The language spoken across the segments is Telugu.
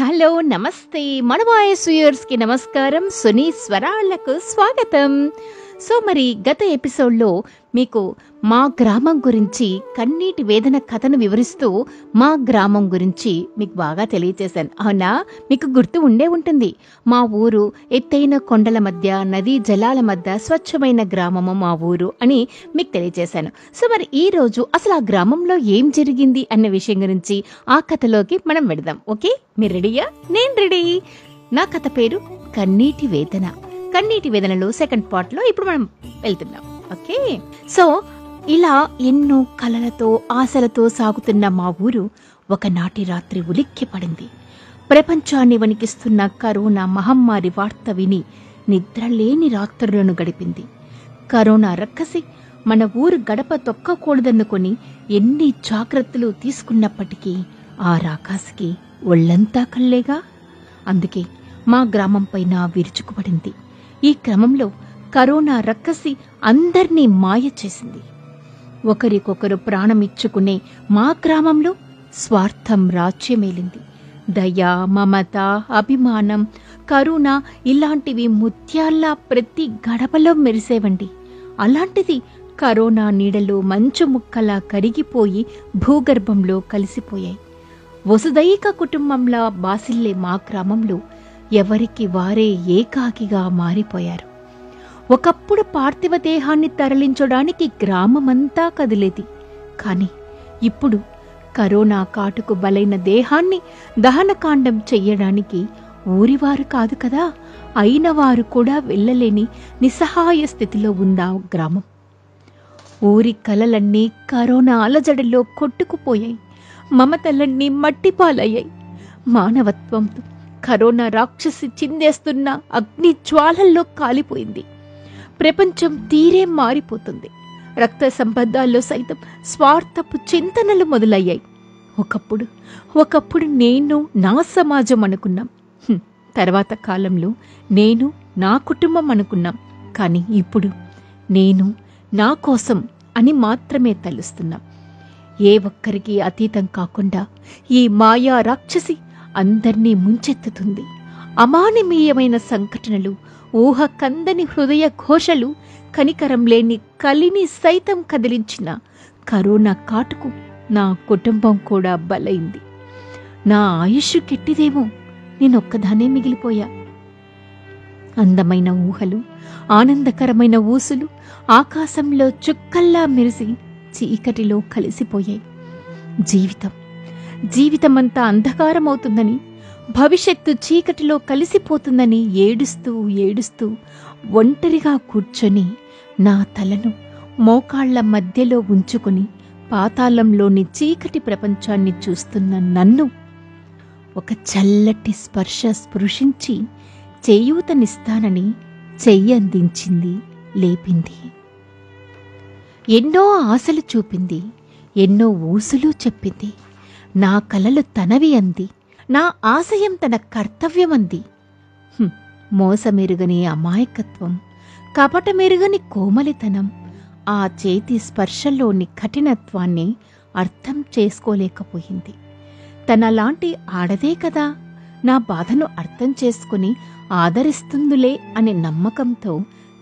హలో నమస్తే. మన వాయిస్కి నమస్కారం. సునీ స్వరాలకు స్వాగతం. సో మరి గత ఎపిసోడ్లో మీకు మా గ్రామం గురించి కన్నీటి వేదన కథను వివరిస్తూ మా గ్రామం గురించి మీకు బాగా తెలియచేశాను. అవునా? మీకు గుర్తు ఉండే ఉంటుంది. మా ఊరు ఎత్తైన కొండల మధ్య నదీ జలాల మధ్య స్వచ్ఛమైన గ్రామము మా ఊరు అని మీకు తెలియచేశాను. సో మరి ఈ రోజు అసలు ఆ గ్రామంలో ఏం జరిగింది అన్న విషయం గురించి ఆ కథలోకి మనం వెడదాం ఓకే? మీరు రెడీయా? నేను రెడీ. నా కథ పేరు కన్నీటి వేదన. కన్నీటి వేదనలు సెకండ్ పార్ట్లో ఇప్పుడు మనం వెళ్తున్నాం. ఓకే? సో ఇలా ఎన్నో కలలతో ఆశలతో సాగుతున్న మా ఊరు ఒకనాటి రాత్రి ఉలిక్కి పడింది ప్రపంచాన్ని వణికిస్తున్న కరోనా మహమ్మారి వార్త విని నిద్రలేని రాత్రులను గడిపింది. కరోనా రక్కసి మన ఊరు గడప తొక్కకూడదనుకొని ఎన్ని జాగ్రత్తలు తీసుకున్నప్పటికీ ఆ రాకాసికి ఒళ్ళంతా కల్లేగా? అందుకే మా గ్రామంపైన విరుచుకుపడింది. ఈ క్రమంలో కరోనా రక్కసి అందర్నీ మాయ చేసింది. ఒకరికొకరు ప్రాణమిచ్చుకునే మా గ్రామంలో స్వార్థం రాజ్యమేలింది. దయ మమత అభిమానం కరుణ ఇలాంటివి ముత్యాల్లా ప్రతి గడపలో మెరిసేవండి. అలాంటిది కరోనా నీడలో మంచు ముక్కలా కరిగిపోయి భూగర్భంలో కలిసిపోయాయి. వసుదైక కుటుంబంలా బాసిల్లే మా గ్రామంలో ఎవరికి వారే ఏకాకిగా మారిపోయారు. ఒకప్పుడు పార్థివ దేహాన్ని తరలించడానికి గ్రామమంతా కదిలేది. కాని ఇప్పుడు కరోనా కాటుకు బలైన దేహాన్ని దహనకాండం చెయ్యడానికి ఊరివారు కాదు కదా అయిన వారు కూడా వెళ్ళలేని నిస్సహాయ స్థితిలో ఉందా గ్రామం. ఊరి కలలన్నీ కరోనా అలజడిలో కొట్టుకుపోయాయి. మమతలన్నీ మట్టిపాలయ్యాయి. మానవత్వంతో కరోనా రాక్షసి చిందేస్తున్న అగ్ని జ్వాలల్లో కాలిపోయింది. ప్రపంచం తీరే మారిపోతుంది. రక్త సంబంధాల్లో సైతం స్వార్థపు చింతనలు మొదలయ్యాయి. ఒకప్పుడు ఒకప్పుడు నేను నా సమాజం అనుకున్నాం. తర్వాత కాలంలో నేను నా కుటుంబం అనుకున్నాం. కానీ ఇప్పుడు నేను నా కోసం అని మాత్రమే తలుస్తున్నాం. ఏ ఒక్కరికి అతీతం కాకుండా ఈ మాయా రాక్షసి అందర్నీ ముంచెత్తుతుంది. అమానమీయమైన సంఘటనలు ఊహ కందని హృదయ ఘోషలు కనికరం లేని కలిని సైతం కదిలించిన కరోనా కాటుకు నా కుటుంబం కూడా బలైంది. నా ఆయుష్ కెట్టిదేమో నేనొక్కదానే మిగిలిపోయా. అందమైన ఊహలు ఆనందకరమైన ఊసులు ఆకాశంలో చుక్కల్లా మెరిసి చీకటిలో కలిసిపోయాయి. జీవితం జీవితమంతా అంధకారమవుతుందని భవిష్యత్తు చీకటిలో కలిసిపోతుందని ఏడుస్తూ ఏడుస్తూ ఒంటరిగా కూర్చొని నా తలను మోకాళ్ళ మధ్యలో ఉంచుకుని పాతాళంలోని చీకటి ప్రపంచాన్ని చూస్తున్న నన్ను ఒక చల్లటి స్పర్శ స్పృశించి చేయూతనిస్తానని చెయ్యందించింది లేపింది. ఎన్నో ఆశలు చూపింది ఎన్నో ఊసులు చెప్పింది. నా కలలు తనవి అంది. నా ఆశయం తన కర్తవ్యమంది. హ్మ్, మోసమెరుగని అమాయకత్వం కపటమెరుగని కోమలితనం ఆ చేతి స్పర్శలోని కఠినత్వాన్ని అర్థం చేసుకోలేకపోయింది. తనలాంటి ఆడదే కదా నా బాధను అర్థం చేసుకుని ఆదరిస్తుందిలే అనే నమ్మకంతో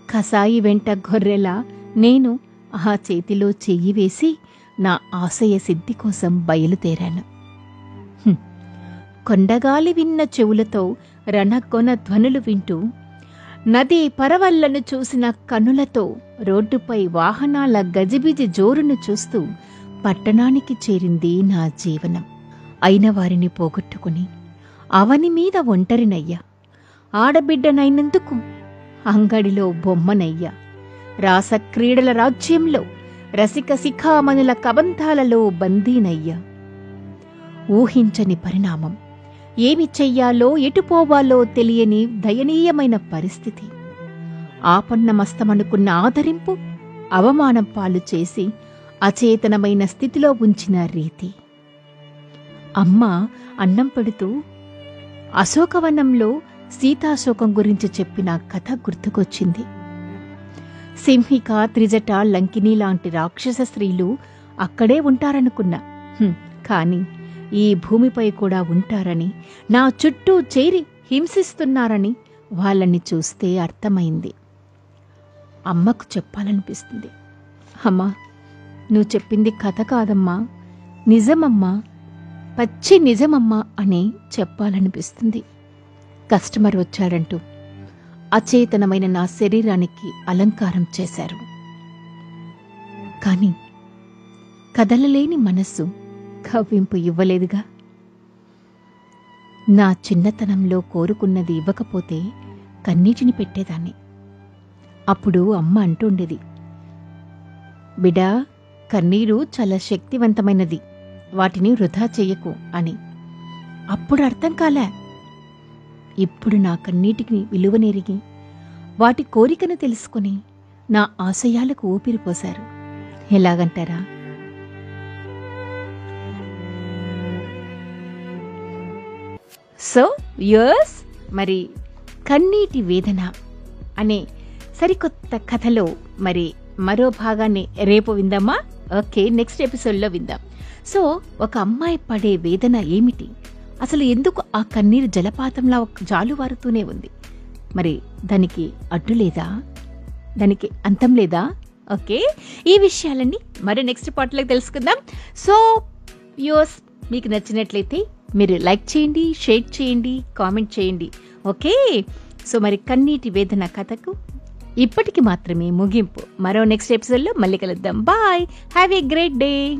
కసాయి వెంట గొర్రెలా నేను ఆ చేతిలో చెయ్యి వేసి నా ఆశయ సిద్ధి కోసం బయలుదేరాను. కొండగాలి విన్న చెవులతో రణకొన ధ్వనులు వింటూ నది పరవళ్ళను చూసిన కనులతో రోడ్డుపై వాహనాల గజిబిజి జోరును చూస్తూ పట్టణానికి చేరింది నా జీవనం. అయిన వారిని పోగొట్టుకుని అవని మీద ఒంటరినయ్యా. ఆడబిడ్డనైనందుకు అంగడిలో బొమ్మనయ్యా. రాసక్రీడల రాజ్యంలో రసిక శిఖామణుల కబంధాలలో బందీనయ్యా. ఊహించని పరిణామం. ఏమి చెయ్యాలో ఎటుపోవాలో తెలియని దయనీయమైన పరిస్థితి. ఆపన్నమస్తమనుకున్న ఆదరింపు అవమానం పాలు చేసి అచేతనమైన స్థితిలో ఉంచిన రీతి. అమ్మ అన్నం పెడుతూ అశోకవనంలో సీతాశోకం గురించి చెప్పిన కథ గుర్తుకొచ్చింది. సింహిక త్రిజట లంకిని లాంటి రాక్షస స్త్రీలు అక్కడే ఉంటారనుకున్నా. కానీ కాని ఈ భూమిపై కూడా ఉంటారని నా చుట్టూ చేరి హింసిస్తున్నారని వాళ్ళని చూస్తే అర్థమైంది. అమ్మకు చెప్పాలనిపిస్తుంది. అమ్మా నువ్వు చెప్పింది కథ కాదమ్మా. నిజమమ్మా పచ్చి నిజమమ్మా అని చెప్పాలనిపిస్తుంది. కస్టమర్ వచ్చాడంటూ అచేతనమైన నా శరీరానికి అలంకారం చేశారు. కానీ కదలలేని మనస్సు కవ్వింపు ఇవ్వలేదుగా. నా చిన్నతనంలో కోరుకున్నది ఇవ్వకపోతే కన్నీటిని పెట్టేదాన్ని. అప్పుడు అమ్మ అంటుండేది బిడా కన్నీరు చాలా శక్తివంతమైనది వాటిని వృధా చెయ్యకు అని. అప్పుడు అర్థం కాలే ఇప్పుడు నాకన్నిటికి విలువనెరిగి వాటి కోరికను తెలుసుకుని నా ఆశయాలకు ఊపిరిపోశారు ఎలాగంటారా? సో యస్ మరి కన్నీటి వేదన అనే సరికొత్త కథలో మరి మరో భాగాన్ని రేపు విందామా? ఓకే నెక్స్ట్ ఎపిసోడ్లో విందాం. సో ఒక అమ్మాయి పడే వేదన ఏమిటి? అసలు ఎందుకు ఆ కన్నీరు జలపాతంలా జాలువారుతూనే ఉంది? మరి దానికి అడ్డు లేదా? దానికి అంతం లేదా? ఓకే ఈ విషయాలన్నీ మరి నెక్స్ట్ పార్ట్లో తెలుసుకుందాం. సో యోస్ మీకు నచ్చినట్లయితే మీరు లైక్ చేయండి షేర్ చేయండి కామెంట్ చేయండి. ఓకే సో మరి కన్నీటి వేదన కథకు ఇప్పటికి మాత్రమే ముగింపు. మరో నెక్స్ట్ ఎపిసోడ్లో మళ్ళీ కలుద్దాం. Bye have a great day.